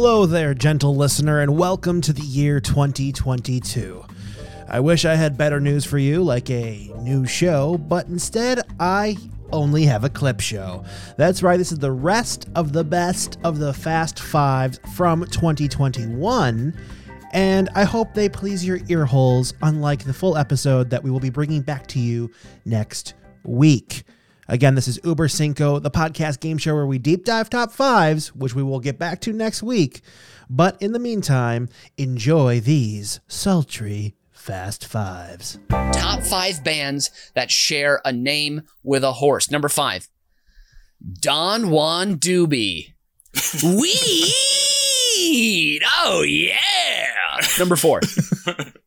Hello there, gentle listener, and welcome to the year 2022. I wish I had better news for you, like a new show, but instead, I only have a clip show. That's right, this is the rest of the best of the Fast Fives from 2021, and I hope they please your ear holes, unlike the full episode that we will be bringing back to you next week. Again, this is Uber Cinco, the podcast game show where we deep dive top fives, which we will get back to next week. But in the meantime, enjoy these sultry Fast Fives. Top five bands that share a name with a horse. Number five, Don Juan Doobie. Weed. Oh, yeah. Number four,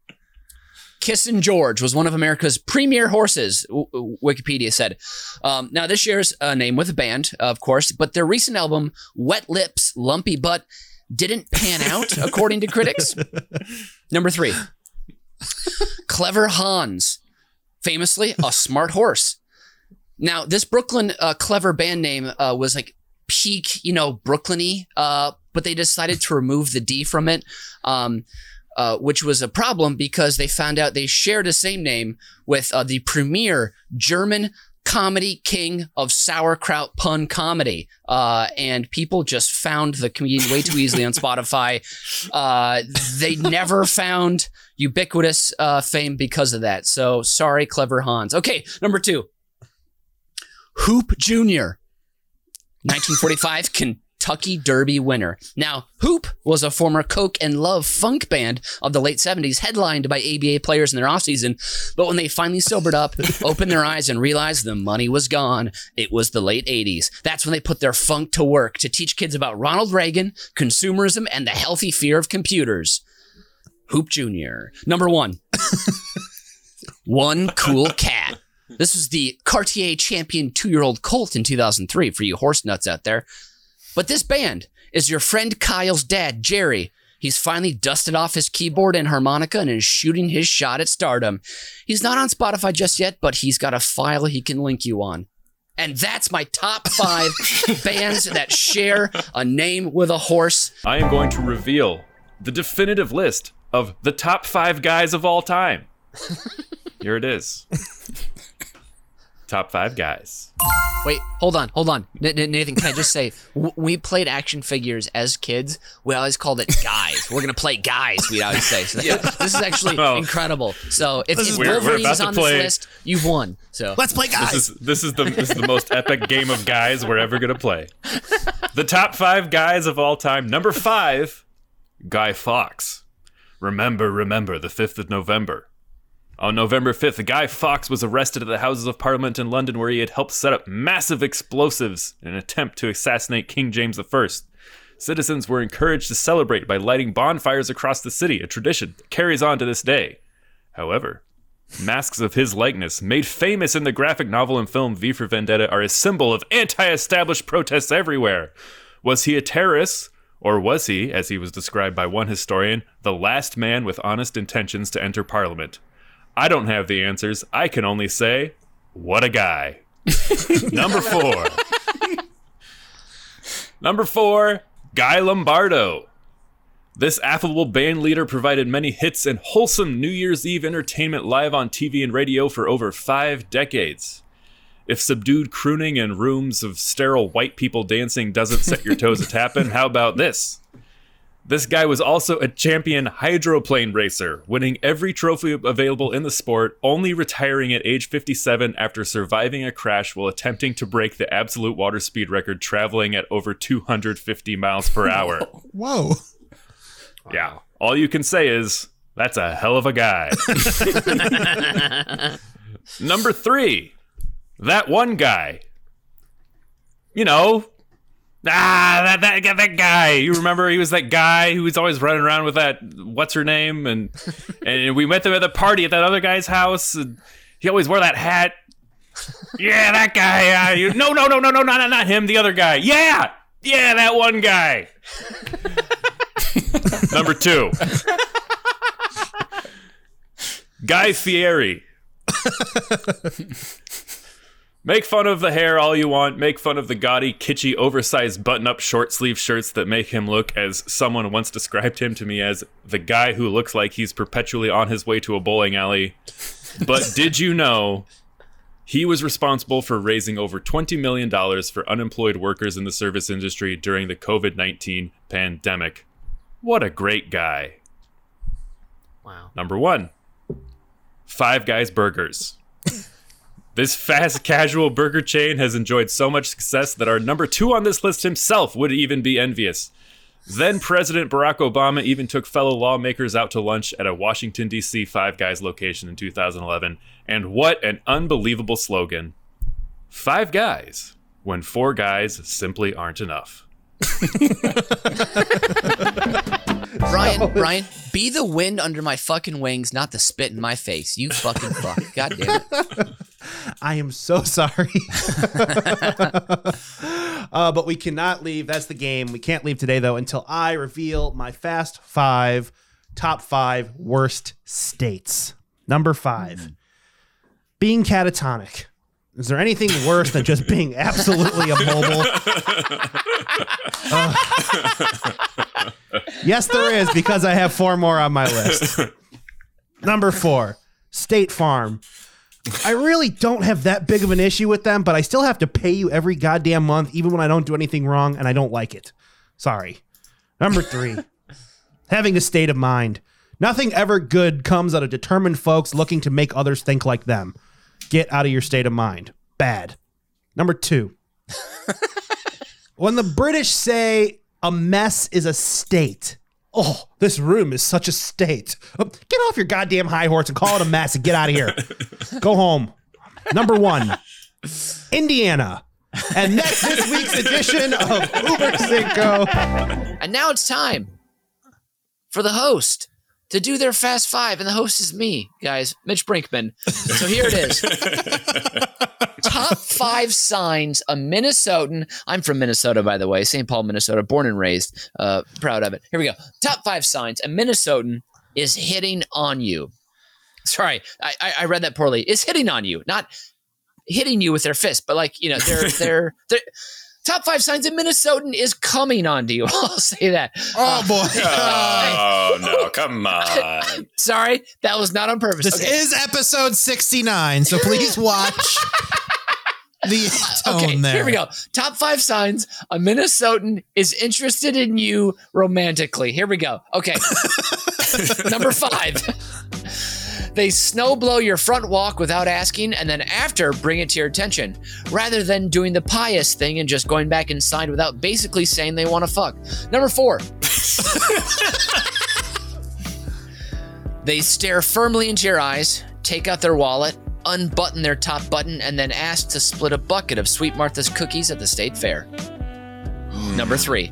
Kissin' George was one of America's premier horses, w- Wikipedia said. Um, now, this shares a name with a band, of course, but their recent album, Wet Lips, Lumpy Butt, didn't pan out, according to critics. Number three, Clever Hans, famously a smart horse. Now, this Brooklyn uh, clever band name uh, was like peak, you know, Brooklyny, uh, but they decided to remove the D from it, um, uh, which was a problem because they found out they shared the same name with uh, the premier German comedy king of sauerkraut pun comedy. Uh, and people just found the comedian way too easily on Spotify. Uh, they never found ubiquitous uh, fame because of that. So sorry, clever Hans. Okay, number two. Hoop Jr. 1945 Kentucky Derby winner. Now, Hoop was a former Coke and Love funk band of the late 70s, headlined by ABA players in their offseason. But when they finally sobered up, opened their eyes, and realized the money was gone, it was the late 80s. That's when they put their funk to work to teach kids about Ronald Reagan, consumerism, and the healthy fear of computers. Hoop Jr. Number one. One cool cat. This was the Cartier champion two year old colt in 2003 for you horse nuts out there. But this band is your friend Kyle's dad, Jerry. He's finally dusted off his keyboard and harmonica and is shooting his shot at stardom. He's not on Spotify just yet, but he's got a file he can link you on. And that's my top five bands that share a name with a horse. I am going to reveal the definitive list of the top five guys of all time. Here it is. Top five guys. Wait, hold on, hold on. N- N- Nathan, can I just say, w- we played action figures as kids. We always called it guys. We're gonna play guys. We always say. So this is actually Oh. incredible. So if, if We're- we're Wolverine about is to on play- this list, you've won. So Let's play, guys. This is this is the this is the most epic game of guys we're ever gonna play. The top five guys of all time. Number five, Guy Fawkes. Remember, remember the fifth of November. On November 5th, Guy Fawkes was arrested at the Houses of Parliament in London where he had helped set up massive explosives in an attempt to assassinate King James I. Citizens were encouraged to celebrate by lighting bonfires across the city, a tradition that carries on to this day. However, masks of his likeness, made famous in the graphic novel and film V for Vendetta, are a symbol of anti established protests everywhere. Was he a terrorist? Or was he, as he was described by one historian, the last man with honest intentions to enter Parliament? I don't have the answers. I can only say, what a guy. Number four. Number four, Guy Lombardo. This affable band leader provided many hits and wholesome New Year's Eve entertainment live on TV and radio for over five decades. If subdued crooning and rooms of sterile white people dancing doesn't set your toes a tapping, how about this? This guy was also a champion hydroplane racer, winning every trophy available in the sport, only retiring at age 57 after surviving a crash while attempting to break the absolute water speed record traveling at over 250 miles per hour. Whoa. Yeah. All you can say is, that's a hell of a guy. Number three, that one guy. You know, ah, that, that, that guy. You remember he was that guy who was always running around with that, what's her name? And, and we met them at the party at that other guy's house. And he always wore that hat. Yeah, that guy. Yeah, you, no, no, no, no, no, not, not him. The other guy. Yeah, yeah, that one guy. Number two. Guy Fieri. Make fun of the hair all you want. Make fun of the gaudy, kitschy, oversized button up short sleeve shirts that make him look, as someone once described him to me, as the guy who looks like he's perpetually on his way to a bowling alley. But did you know he was responsible for raising over $20 million for unemployed workers in the service industry during the COVID 19 pandemic? What a great guy. Wow. Number one, Five Guys Burgers. This fast casual burger chain has enjoyed so much success that our number two on this list himself would even be envious. Then President Barack Obama even took fellow lawmakers out to lunch at a Washington, D.C. Five Guys location in 2011. And what an unbelievable slogan! Five guys when four guys simply aren't enough. Brian, Brian, be the wind under my fucking wings, not the spit in my face. You fucking fuck. God damn it. I am so sorry. uh, but we cannot leave. That's the game. We can't leave today, though, until I reveal my fast five, top five worst states. Number five, being catatonic. Is there anything worse than just being absolutely immobile? Uh, yes, there is, because I have four more on my list. Number four, State Farm. I really don't have that big of an issue with them, but I still have to pay you every goddamn month, even when I don't do anything wrong and I don't like it. Sorry. Number three, having a state of mind. Nothing ever good comes out of determined folks looking to make others think like them. Get out of your state of mind. Bad. Number two, when the British say a mess is a state, oh, this room is such a state. Oh, Get off your goddamn high horse and call it a mess and get out of here. Go home. Number one, Indiana. And that's this week's edition of Uber Cinco. And now it's time for the host to do their fast five. And the host is me, guys, Mitch Brinkman. So here it is. Top five signs a Minnesotan. I'm from Minnesota, by the way, St. Paul, Minnesota, born and raised. Uh, proud of it. Here we go. Top five signs a Minnesotan is hitting on you. Sorry, I, I, I read that poorly. Is hitting on you, not hitting you with their fist, but like you know, they're they're they're. Top five signs a Minnesotan is coming on to you. I'll say that. Oh uh, boy. Uh, oh no, come on. Sorry, that was not on purpose. This Okay. is episode 69, so please watch the tone Okay, there. here we go. Top five signs a Minnesotan is interested in you romantically. Here we go. Okay. Number five. They snow blow your front walk without asking, and then after bring it to your attention, rather than doing the pious thing and just going back inside without basically saying they want to fuck. Number four. they stare firmly into your eyes, take out their wallet, unbutton their top button, and then ask to split a bucket of Sweet Martha's cookies at the state fair. Number three.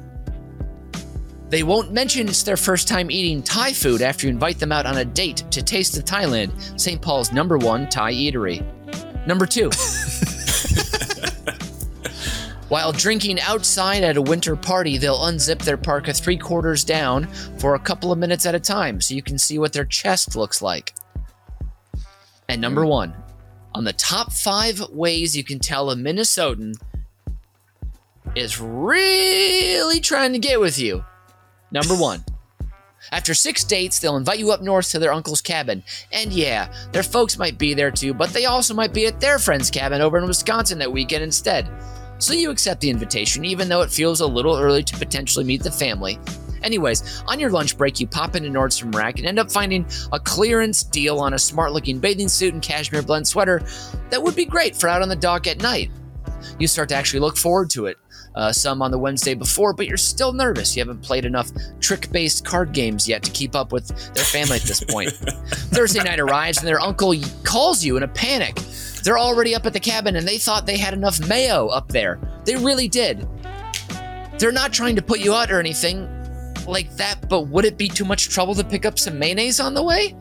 They won't mention it's their first time eating Thai food after you invite them out on a date to Taste of Thailand, St. Paul's number one Thai eatery. Number two. While drinking outside at a winter party, they'll unzip their parka three quarters down for a couple of minutes at a time so you can see what their chest looks like. And number mm. one, on the top five ways you can tell a Minnesotan is really trying to get with you. Number one, after six dates, they'll invite you up north to their uncle's cabin. And yeah, their folks might be there too, but they also might be at their friend's cabin over in Wisconsin that weekend instead. So you accept the invitation, even though it feels a little early to potentially meet the family. Anyways, on your lunch break, you pop into Nordstrom Rack and end up finding a clearance deal on a smart looking bathing suit and cashmere blend sweater that would be great for out on the dock at night. You start to actually look forward to it. Uh, some on the Wednesday before, but you're still nervous. You haven't played enough trick based card games yet to keep up with their family at this point. Thursday night arrives and their uncle calls you in a panic. They're already up at the cabin and they thought they had enough mayo up there. They really did. They're not trying to put you out or anything like that, but would it be too much trouble to pick up some mayonnaise on the way?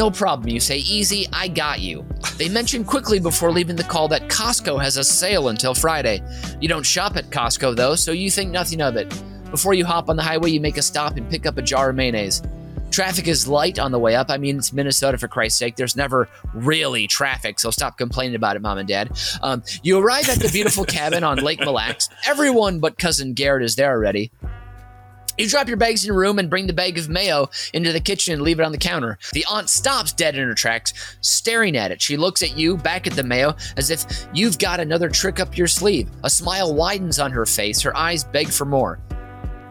No problem, you say. Easy, I got you. They mention quickly before leaving the call that Costco has a sale until Friday. You don't shop at Costco though, so you think nothing of it. Before you hop on the highway, you make a stop and pick up a jar of mayonnaise. Traffic is light on the way up. I mean, it's Minnesota for Christ's sake. There's never really traffic, so stop complaining about it, mom and dad. Um, you arrive at the beautiful cabin on Lake Mille Lacs. Everyone but cousin Garrett is there already. You drop your bags in your room and bring the bag of mayo into the kitchen and leave it on the counter. The aunt stops dead in her tracks, staring at it. She looks at you, back at the mayo, as if you've got another trick up your sleeve. A smile widens on her face, her eyes beg for more.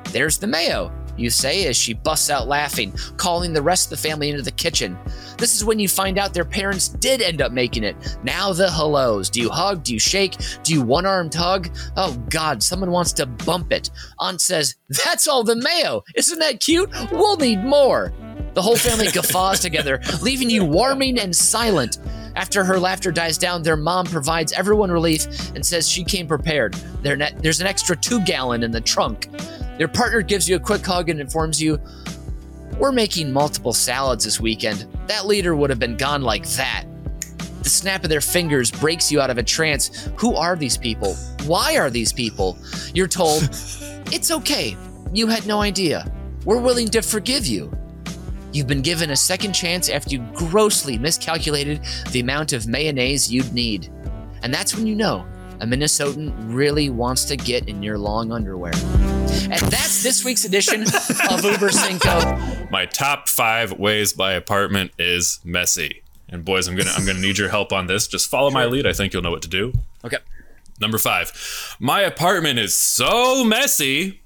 There's the mayo, you say as she busts out laughing, calling the rest of the family into the kitchen. This is when you find out their parents did end up making it. Now the hellos. Do you hug? Do you shake? Do you one armed hug? Oh God, someone wants to bump it. Aunt says, That's all the mayo. Isn't that cute? We'll need more. The whole family guffaws together, leaving you warming and silent. After her laughter dies down, their mom provides everyone relief and says she came prepared. Ne- there's an extra two gallon in the trunk. Their partner gives you a quick hug and informs you, We're making multiple salads this weekend. That leader would have been gone like that. The snap of their fingers breaks you out of a trance. Who are these people? Why are these people? You're told, It's okay. You had no idea. We're willing to forgive you. You've been given a second chance after you grossly miscalculated the amount of mayonnaise you'd need. And that's when you know a Minnesotan really wants to get in your long underwear. And that's this week's edition of Uber Cinco. My top five ways my apartment is messy. And boys, I'm gonna I'm gonna need your help on this. Just follow my lead. I think you'll know what to do. Okay. Number five, my apartment is so messy.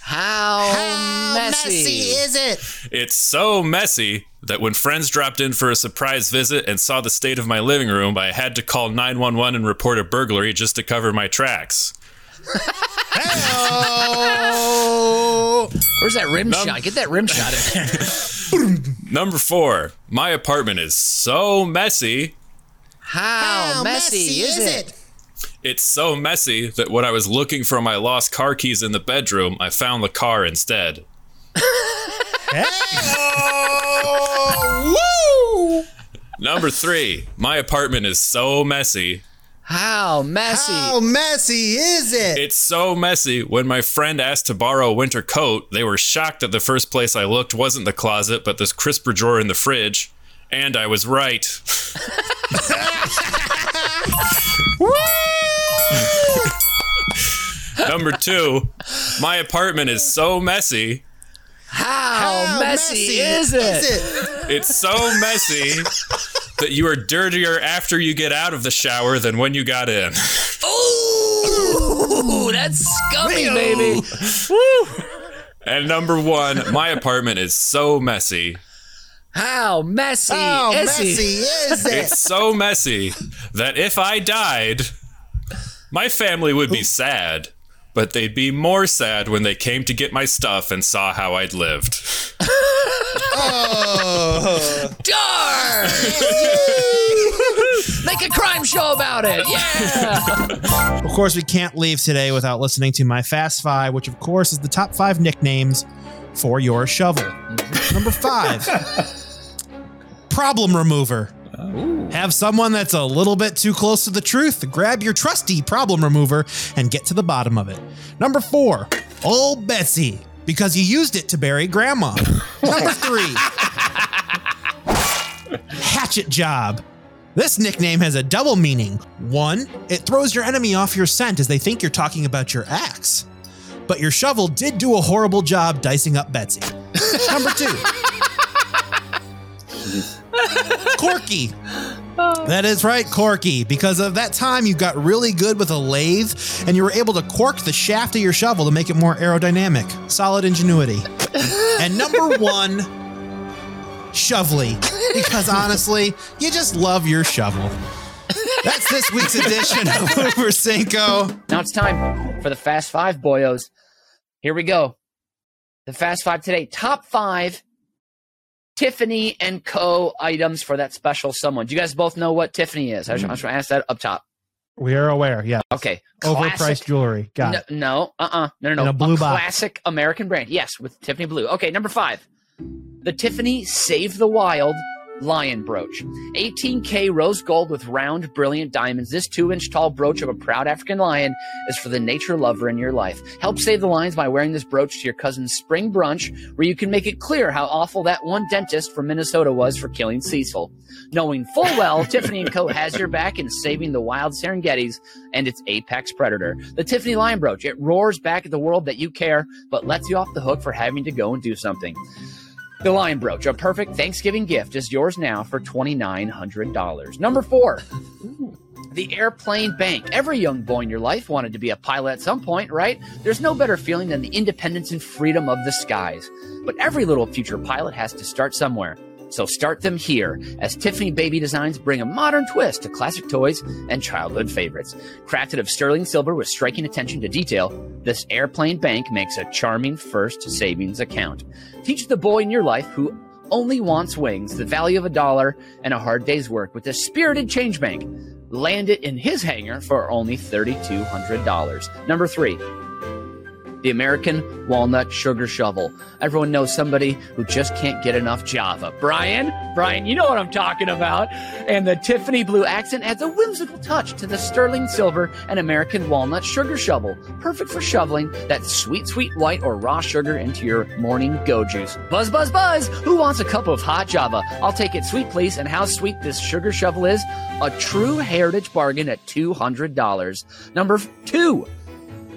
How, How messy is it? It's so messy that when friends dropped in for a surprise visit and saw the state of my living room, I had to call 911 and report a burglary just to cover my tracks. Where's that rim shot? Get that rim shot in there. Number four, my apartment is so messy. How, how messy, is, it? It's so messy that when I was looking for my lost car keys in the bedroom, I found the car instead. Woo! Number three, my apartment is so messy. How messy? How messy is it? It's so messy. When my friend asked to borrow a winter coat, they were shocked that the first place I looked wasn't the closet, but this crisper drawer in the fridge. And I was right. Number two, my apartment is so messy. How, How messy, is it? It's so messy that you are dirtier after you get out of the shower than when you got in. Ooh, that's scummy, baby. And number one, my apartment is so messy. How messy How is messy he? is it? It's so messy that if I died, my family would be sad, but they'd be more sad when they came to get my stuff and saw how I'd lived. Oh. Darn! Make a crime show about it. Yeah. Of course, we can't leave today without listening to my Fast Five, which of course is the top five nicknames for your shovel. Number five, problem remover. Have someone that's a little bit too close to the truth. Grab your trusty problem remover and get to the bottom of it. Number four, old Betsy, because you used it to bury grandma. Number three, hatchet job. This nickname has a double meaning. One, it throws your enemy off your scent as they think you're talking about your axe. But your shovel did do a horrible job dicing up Betsy. Number two, Corky. That is right, Corky. Because of that time, you got really good with a lathe and you were able to cork the shaft of your shovel to make it more aerodynamic. Solid ingenuity. and number one, Shovely. Because honestly, you just love your shovel. That's this week's edition of Uber Cinco. now it's time for the Fast Five, boyos. Here we go. The Fast Five today. Top five Tiffany and Co. items for that special someone. Do you guys both know what Tiffany is? I just hmm. want to ask that up top. We are aware, yeah. Okay. Overpriced Classic- jewelry. Got no, it. no, uh-uh. No, no, no. In a blue box. classic American brand. Yes, with Tiffany Blue. Okay, number five. The Tiffany Save the Wild Lion Brooch. 18K rose gold with round, brilliant diamonds. This two inch tall brooch of a proud African lion is for the nature lover in your life. Help save the lions by wearing this brooch to your cousin's spring brunch, where you can make it clear how awful that one dentist from Minnesota was for killing Cecil. Knowing full well Tiffany & Co. has your back in saving the wild Serengetis and its apex predator. The Tiffany Lion Brooch, it roars back at the world that you care, but lets you off the hook for having to go and do something. The Lion Brooch, a perfect Thanksgiving gift, is yours now for $2,900. Number four, the Airplane Bank. Every young boy in your life wanted to be a pilot at some point, right? There's no better feeling than the independence and freedom of the skies. But every little future pilot has to start somewhere. So start them here as Tiffany Baby Designs bring a modern twist to classic toys and childhood favorites. Crafted of sterling silver with striking attention to detail, this airplane bank makes a charming first savings account. Teach the boy in your life who only wants wings the value of a dollar and a hard day's work with the spirited change bank. Land it in his hangar for only $3,200. Number three, the American Walnut Sugar Shovel. Everyone knows somebody who just can't get enough Java. Brian, Brian, you know what I'm talking about. And the Tiffany blue accent adds a whimsical touch to the sterling silver and American Walnut Sugar Shovel. Perfect for shoveling that sweet, sweet white or raw sugar into your morning go juice. Buzz, buzz, buzz! Who wants a cup of hot Java? I'll take it sweet, please. And how sweet this sugar shovel is? A true heritage bargain at $200. Number two.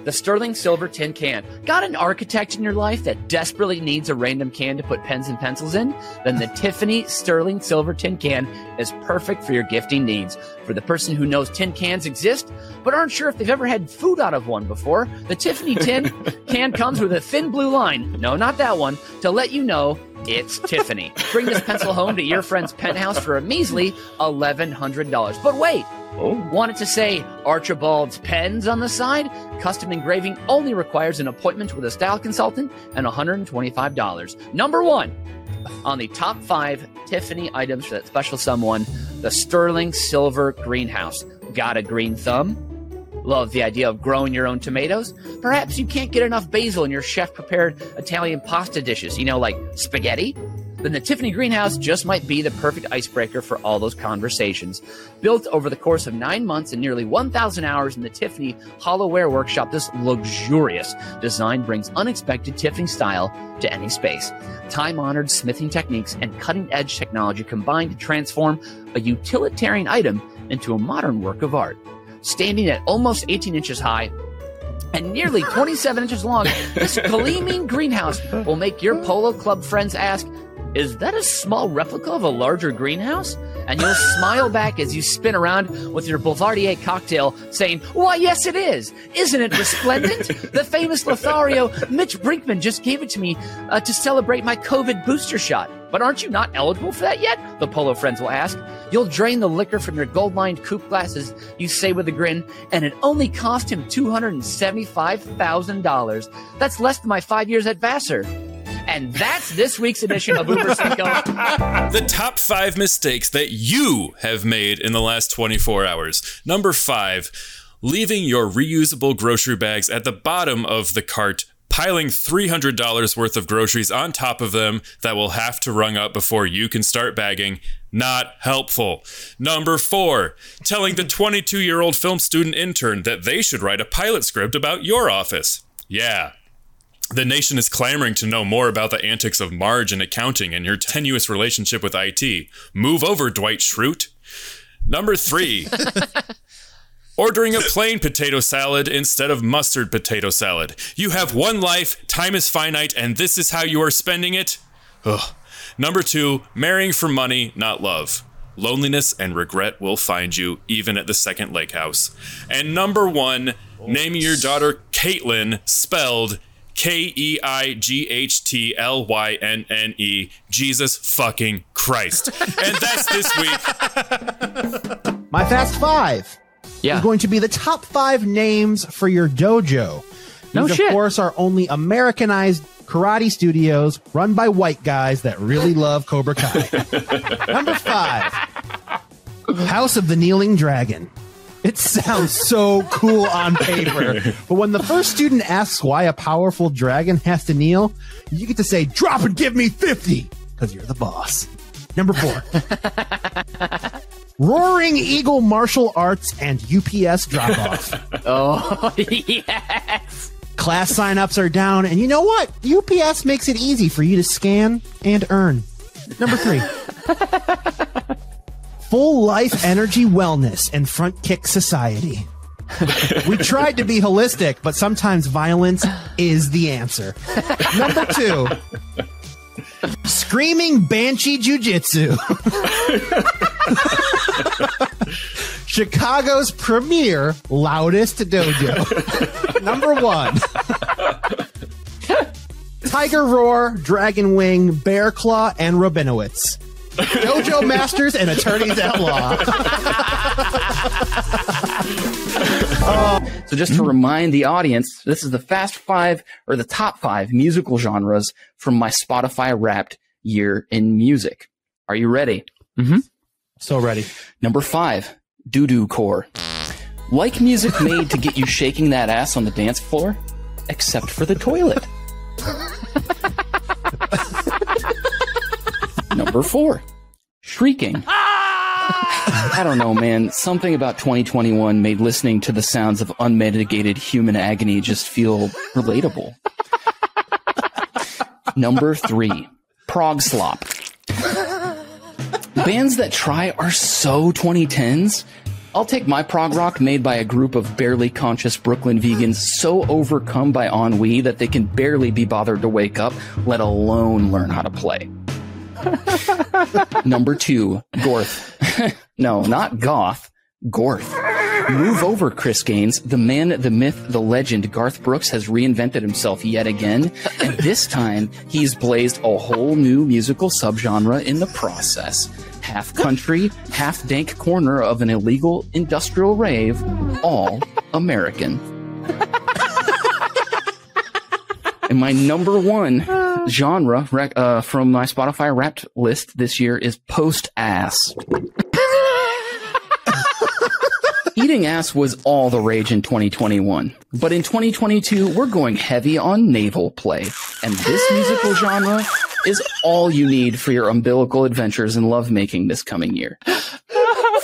The Sterling Silver Tin Can. Got an architect in your life that desperately needs a random can to put pens and pencils in? Then the Tiffany Sterling Silver Tin Can is perfect for your gifting needs. For the person who knows tin cans exist, but aren't sure if they've ever had food out of one before, the Tiffany Tin Can comes with a thin blue line. No, not that one. To let you know it's Tiffany. Bring this pencil home to your friend's penthouse for a measly $1,100. But wait, Oh. Wanted to say Archibald's pens on the side? Custom engraving only requires an appointment with a style consultant and $125. Number one on the top five Tiffany items for that special someone the Sterling Silver Greenhouse. Got a green thumb? Love the idea of growing your own tomatoes? Perhaps you can't get enough basil in your chef prepared Italian pasta dishes, you know, like spaghetti? Then the Tiffany Greenhouse just might be the perfect icebreaker for all those conversations. Built over the course of nine months and nearly 1,000 hours in the Tiffany Hollowware Workshop, this luxurious design brings unexpected Tiffany style to any space. Time honored smithing techniques and cutting edge technology combine to transform a utilitarian item into a modern work of art standing at almost 18 inches high and nearly 27 inches long, this gleaming greenhouse will make your polo club friends ask, Is that a small replica of a larger greenhouse? And you'll smile back as you spin around with your Boulevardier cocktail, saying, Why, yes, it is. Isn't it resplendent? the famous Lothario, Mitch Brinkman, just gave it to me uh, to celebrate my COVID booster shot. But aren't you not eligible for that yet? The polo friends will ask. You'll drain the liquor from your gold lined coupe glasses, you say with a grin, and it only cost him $275,000. That's less than my five years at Vassar. And that's this week's edition of Uber Cinco. The top five mistakes that you have made in the last 24 hours. Number five, leaving your reusable grocery bags at the bottom of the cart piling $300 worth of groceries on top of them that will have to rung up before you can start bagging. Not helpful. Number four, telling the 22 year old film student intern that they should write a pilot script about your office. Yeah. The nation is clamoring to know more about the antics of Marge and accounting and your tenuous relationship with IT. Move over, Dwight Schrute. Number three, ordering a plain potato salad instead of mustard potato salad. You have one life, time is finite, and this is how you are spending it? Ugh. Number two, marrying for money, not love. Loneliness and regret will find you, even at the second lake house. And number one, oh. naming your daughter Caitlin, spelled K E I G H T L Y N N E. Jesus fucking Christ. And that's this week. My Fast Five Yeah. is going to be the top five names for your dojo. No These, shit. of course, are only Americanized karate studios run by white guys that really love Cobra Kai. Number five, House of the Kneeling Dragon. It sounds so cool on paper, but when the first student asks why a powerful dragon has to kneel, you get to say, "Drop and give me 50," because you're the boss. Number four. Roaring Eagle Martial Arts and UPS drop off. Oh, yes. Class signups are down, and you know what? UPS makes it easy for you to scan and earn. Number three. Full life energy wellness and front kick society. we tried to be holistic, but sometimes violence is the answer. Number two. Screaming Banshee Jiu-Jitsu. Chicago's premier loudest dojo. Number one. Tiger Roar, Dragon Wing, Bear Claw, and Rabinowitz. Dojo masters and attorneys at law. So just to remind the audience, this is the fast five or the top five musical genres from my Spotify Wrapped year in music. Are you ready? Mm-hmm. So ready. Number five, doo doo core. Like music made to get you shaking that ass on the dance floor, except for the toilet. Number four, shrieking. Ah! I don't know, man. Something about 2021 made listening to the sounds of unmitigated human agony just feel relatable. Number three, prog slop. Bands that try are so 2010s. I'll take my prog rock made by a group of barely conscious Brooklyn vegans so overcome by ennui that they can barely be bothered to wake up, let alone learn how to play. Number two, Gorth. no, not Goth. Gorth. Move over, Chris Gaines. The man, the myth, the legend, Garth Brooks has reinvented himself yet again, and this time he's blazed a whole new musical subgenre in the process. Half country, half dank corner of an illegal industrial rave, all American. And my number one genre rec- uh, from my Spotify Wrapped list this year is post ass. Eating ass was all the rage in 2021, but in 2022 we're going heavy on navel play, and this musical genre is all you need for your umbilical adventures and lovemaking this coming year.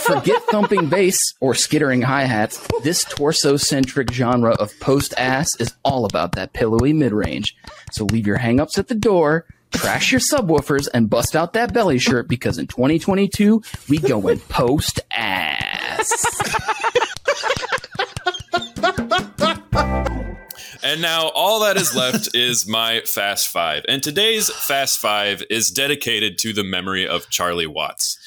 Forget thumping bass or skittering hi hats. This torso centric genre of post ass is all about that pillowy mid range. So leave your hangups at the door, trash your subwoofers, and bust out that belly shirt because in 2022 we go in post ass. And now all that is left is my Fast Five. And today's Fast Five is dedicated to the memory of Charlie Watts.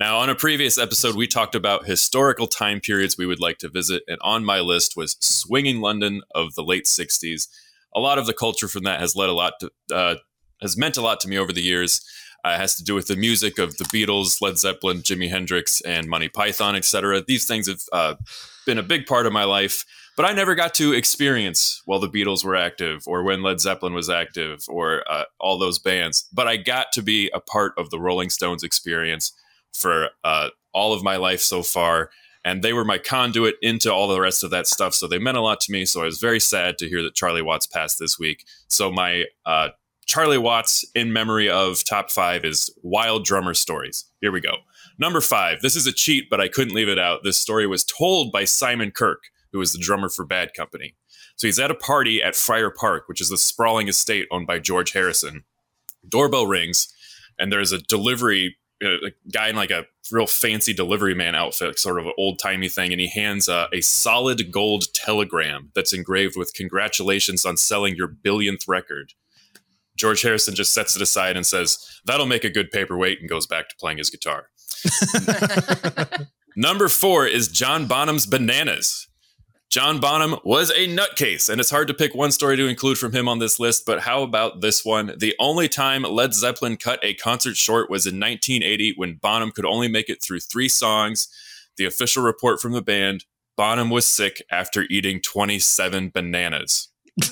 Now, on a previous episode, we talked about historical time periods we would like to visit, and on my list was swinging London of the late '60s. A lot of the culture from that has led a lot to, uh, has meant a lot to me over the years. Uh, it has to do with the music of the Beatles, Led Zeppelin, Jimi Hendrix, and Monty Python, etc. These things have uh, been a big part of my life, but I never got to experience while the Beatles were active, or when Led Zeppelin was active, or uh, all those bands. But I got to be a part of the Rolling Stones experience for uh, all of my life so far. And they were my conduit into all the rest of that stuff. So they meant a lot to me. So I was very sad to hear that Charlie Watts passed this week. So my uh, Charlie Watts in memory of top five is Wild Drummer Stories. Here we go. Number five. This is a cheat, but I couldn't leave it out. This story was told by Simon Kirke, who was the drummer for Bad Company. So he's at a party at Friar Park, which is the sprawling estate owned by George Harrison. Doorbell rings, and there's a delivery uh, a guy in like a real fancy delivery man outfit, sort of an old timey thing, and he hands uh, a solid gold telegram that's engraved with "Congratulations on selling your billionth record." George Harrison just sets it aside and says, "That'll make a good paperweight," and goes back to playing his guitar. Number four is John Bonham's Bananas. John Bonham was a nutcase, and it's hard to pick one story to include from him on this list, but how about this one? The only time Led Zeppelin cut a concert short was in 1980 when Bonham could only make it through three songs. The official report from the band Bonham was sick after eating 27 bananas.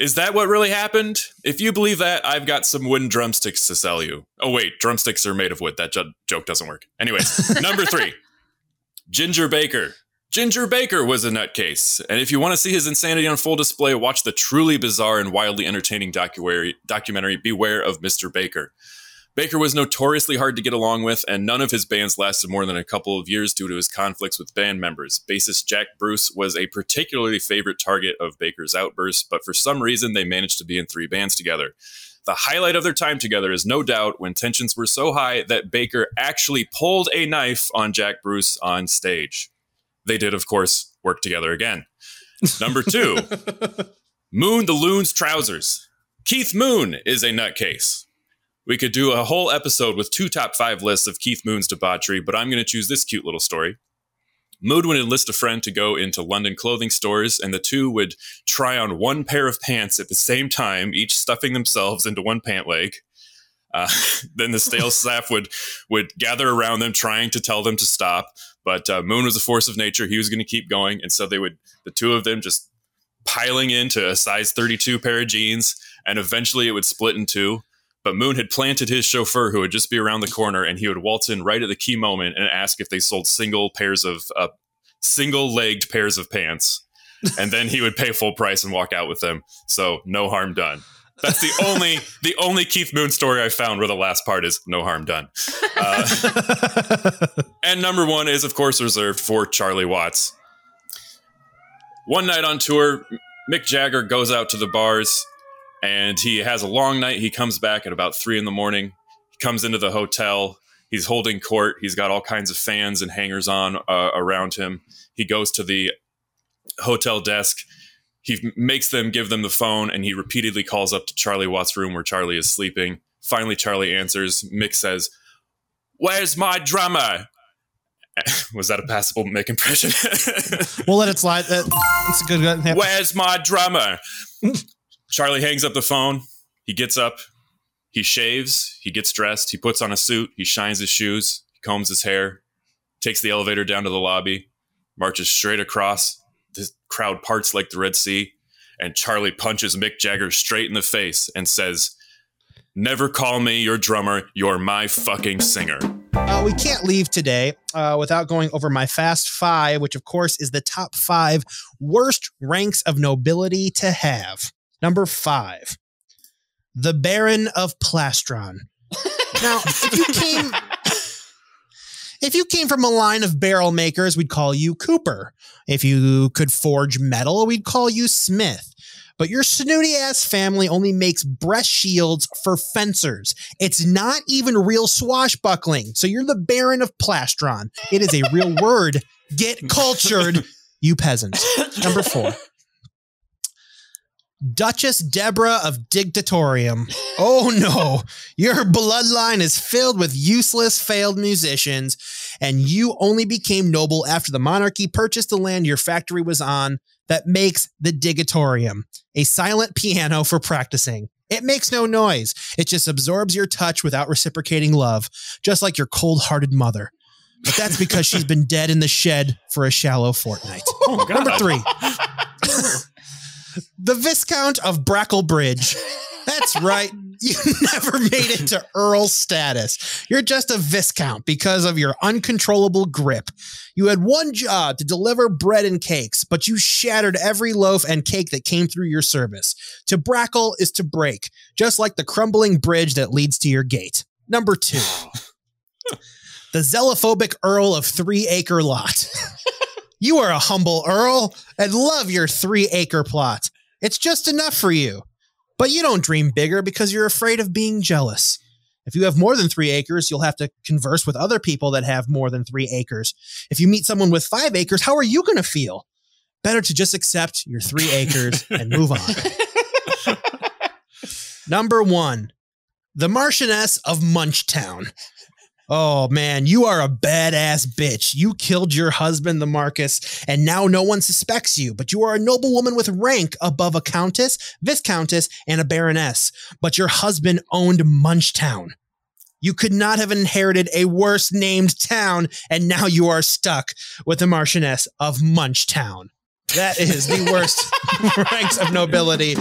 Is that what really happened? If you believe that, I've got some wooden drumsticks to sell you. Oh, wait, drumsticks are made of wood. That jo- joke doesn't work. Anyways, number three Ginger Baker. Ginger Baker was a nutcase, and if you want to see his insanity on full display, watch the truly bizarre and wildly entertaining documentary, documentary Beware of Mr. Baker. Baker was notoriously hard to get along with, and none of his bands lasted more than a couple of years due to his conflicts with band members. Bassist Jack Bruce was a particularly favorite target of Baker's outbursts, but for some reason they managed to be in three bands together. The highlight of their time together is no doubt when tensions were so high that Baker actually pulled a knife on Jack Bruce on stage. They did, of course, work together again. Number two, Moon the Loon's Trousers. Keith Moon is a nutcase. We could do a whole episode with two top five lists of Keith Moon's debauchery, but I'm going to choose this cute little story. Moon would enlist a friend to go into London clothing stores, and the two would try on one pair of pants at the same time, each stuffing themselves into one pant leg. Uh, then the sales staff would would gather around them, trying to tell them to stop. But uh, Moon was a force of nature; he was going to keep going, and so they would the two of them just piling into a size 32 pair of jeans, and eventually it would split in two. But Moon had planted his chauffeur, who would just be around the corner, and he would waltz in right at the key moment and ask if they sold single pairs of uh, single-legged pairs of pants, and then he would pay full price and walk out with them. So no harm done. That's the only the only Keith Moon story I found where the last part is no harm done. Uh, and number one is of course reserved for Charlie Watts. One night on tour, Mick Jagger goes out to the bars and he has a long night. He comes back at about three in the morning. He comes into the hotel. He's holding court. He's got all kinds of fans and hangers on uh, around him. He goes to the hotel desk. He makes them give them the phone, and he repeatedly calls up to Charlie Watts' room where Charlie is sleeping. Finally, Charlie answers. Mick says, "Where's my drummer?" Was that a passable Mick impression? We'll let it slide. That's a good. yeah. Where's my drummer? Charlie hangs up the phone. He gets up. He shaves. He gets dressed. He puts on a suit. He shines his shoes. He combs his hair. Takes the elevator down to the lobby. Marches straight across. The crowd parts like the Red Sea. And Charlie punches Mick Jagger straight in the face and says, Never call me your drummer. You're my fucking singer. Uh, we can't leave today uh, without going over my fast five, which of course is the top five worst ranks of nobility to have. Number five, the Baron of Plastron. Now, if you came, if you came from a line of barrel makers, we'd call you Cooper. If you could forge metal, we'd call you Smith. But your snooty ass family only makes breast shields for fencers. It's not even real swashbuckling. So you're the Baron of Plastron. It is a real word. Get cultured, you peasants. Number four. Duchess Deborah of Dictatorium. Oh no, your bloodline is filled with useless, failed musicians, and you only became noble after the monarchy purchased the land your factory was on that makes the Digitorium, a silent piano for practicing. It makes no noise. It just absorbs your touch without reciprocating love, just like your cold hearted mother. But that's because she's been dead in the shed for a shallow fortnight. Oh, Number three. the Viscount of Bracklebridge. That's right. You never made it to Earl status. You're just a Viscount because of your uncontrollable grip. You had one job to deliver bread and cakes, but you shattered every loaf and cake that came through your service. To brackle is to break, just like the crumbling bridge that leads to your gate. Number two, the xenophobic Earl of Three Acre Lot. you are a humble Earl and love your three acre plot. It's just enough for you. But you don't dream bigger because you're afraid of being jealous. If you have more than three acres, you'll have to converse with other people that have more than three acres. If you meet someone with five acres, how are you going to feel? Better to just accept your three acres and move on. Number one, the Marchioness of Munchtown. Oh man, you are a badass bitch. You killed your husband, the Marquess, and now no one suspects you. But you are a noble woman with rank above a countess, viscountess, and a baroness. But your husband owned Munchtown. You could not have inherited a worse named town, and now you are stuck with the Marchioness of Munchtown. That is the worst ranks of nobility.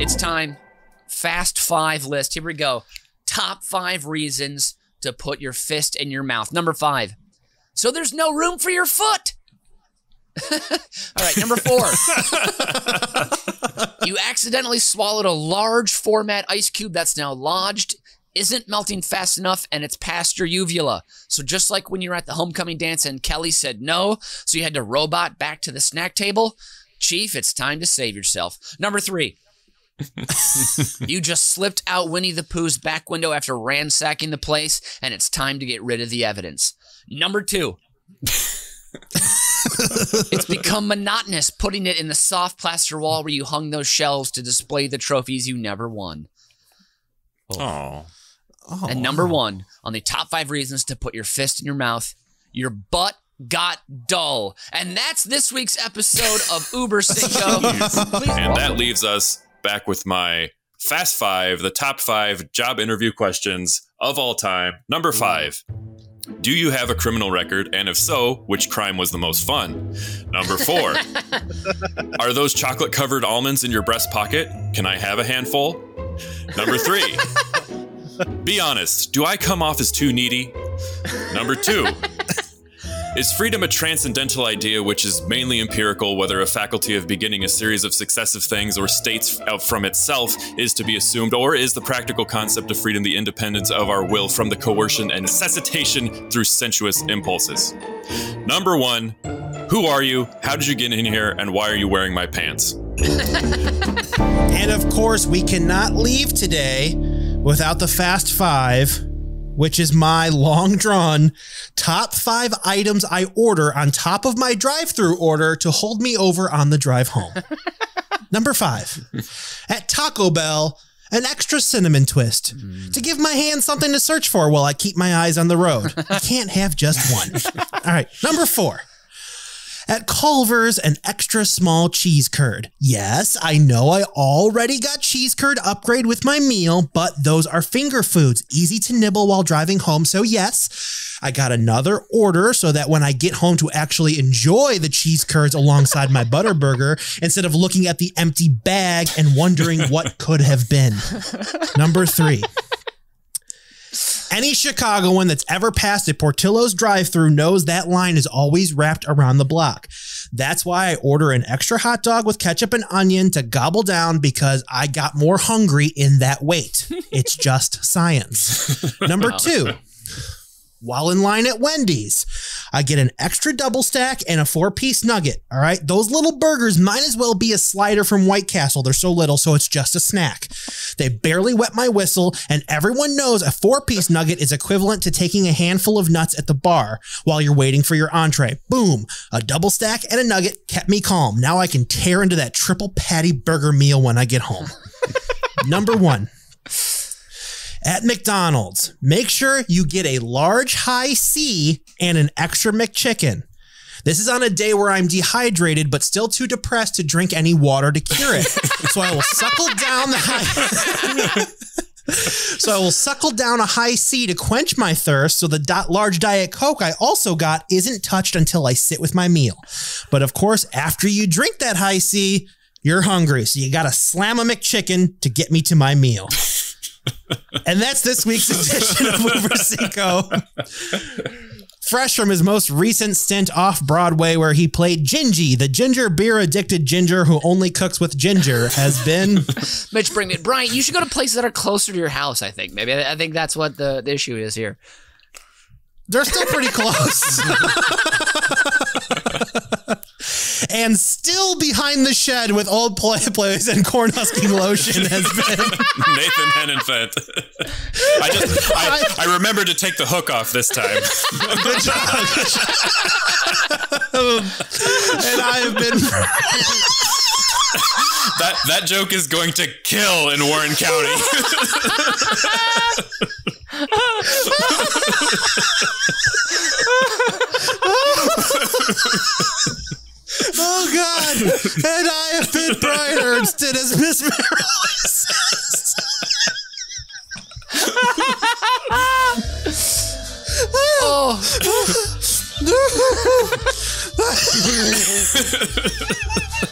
It's time. Fast five list. Here we go. Top five reasons to put your fist in your mouth. Number five. So there's no room for your foot. All right, number four. you accidentally swallowed a large format ice cube that's now lodged isn't melting fast enough and it's past your uvula. So just like when you were at the homecoming dance and Kelly said no, so you had to robot back to the snack table, Chief, it's time to save yourself. Number three. you just slipped out Winnie the Pooh's back window after ransacking the place, and it's time to get rid of the evidence. Number two. it's become monotonous putting it in the soft plaster wall where you hung those shelves to display the trophies you never won. Oh. Oh, and number one on the top five reasons to put your fist in your mouth, your butt got dull. And that's this week's episode of Uber Cinco. And that leaves us back with my Fast Five, the top five job interview questions of all time. Number mm. five Do you have a criminal record? And if so, which crime was the most fun? Number four Are those chocolate covered almonds in your breast pocket? Can I have a handful? Number three Be honest, do I come off as too needy? Number two is freedom a transcendental idea which is mainly empirical, whether a faculty of beginning a series of successive things or states out from itself is to be assumed, or is the practical concept of freedom the independence of our will from the coercion and necessitation through sensuous impulses? Number one, who are you? How did you get in here? And why are you wearing my pants? And of course, we cannot leave today without the Fast Five, which is my long drawn top five items I order on top of my drive through order to hold me over on the drive home. Number five, at Taco Bell, an extra cinnamon twist mm. to give my hands something to search for while I keep my eyes on the road. You can't have just one. All right, number four. At Culver's, an extra small cheese curd. Yes, I know I already got cheese curd upgrade with my meal, but those are finger foods, easy to nibble while driving home. So, yes, I got another order so that when I get home to actually enjoy the cheese curds alongside my butter burger, instead of looking at the empty bag and wondering what could have been. Number three. Any Chicagoan that's ever passed a Portillo's drive through knows that line is always wrapped around the block. That's why I order an extra hot dog with ketchup and onion to gobble down because I got more hungry in that wait. It's just science. Number two. While in line at Wendy's, I get an extra double stack and a four piece nugget. All right. Those little burgers might as well be a slider from White Castle. They're so little, so it's just a snack. They barely wet my whistle, and everyone knows a four piece nugget is equivalent to taking a handful of nuts at the bar while you're waiting for your entree. Boom. A double stack and a nugget kept me calm. Now I can tear into that triple patty burger meal when I get home. Number one. At McDonald's, make sure you get a large Hi-C and an extra McChicken. This is on a day where I'm dehydrated but still too depressed to drink any water to cure it. so I will suckle down the high So I will suckle down a Hi-C to quench my thirst so the dot large diet coke I also got isn't touched until I sit with my meal. But of course, after you drink that Hi-C, you're hungry, so you got to slam a McChicken to get me to my meal. and that's this week's edition of Uber Cinco. Fresh from his most recent stint off Broadway, where he played Gingy, the ginger beer addicted ginger who only cooks with ginger, has been Mitch, bring it. Brian, you should go to places that are closer to your house, I think. Maybe. I I think that's what the, the issue is here. They're still pretty close. and still behind the shed with old play plays and corn husking lotion has been Nathan Hennenfett. I just I, I remembered to take the hook off this time. good job. and I have been That that joke is going to kill in Warren County. Oh God! And I have been Brian Ernston as Miss Merrill. Oh,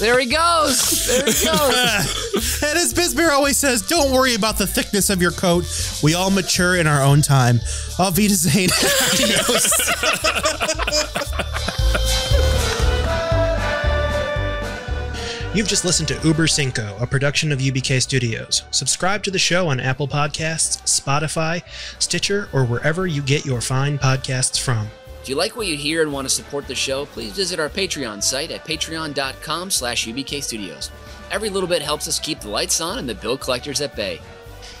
there he goes. There he goes. And as Bisbeer always says, don't worry about the thickness of your coat. We all mature in our own time. Auf Wiedersehen. Adios. You've just listened to Uber Cinco, a production of UBK Studios. Subscribe to the show on Apple Podcasts, Spotify, Stitcher, or wherever you get your fine podcasts from. If you like what you hear and want to support the show, please visit our Patreon site at patreon.com slash ubkstudios. Every little bit helps us keep the lights on and the bill collectors at bay.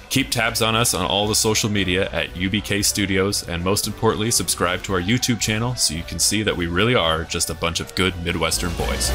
Keep tabs on us on all the social media at UBK Studios, and most importantly, subscribe to our YouTube channel so you can see that we really are just a bunch of good Midwestern boys.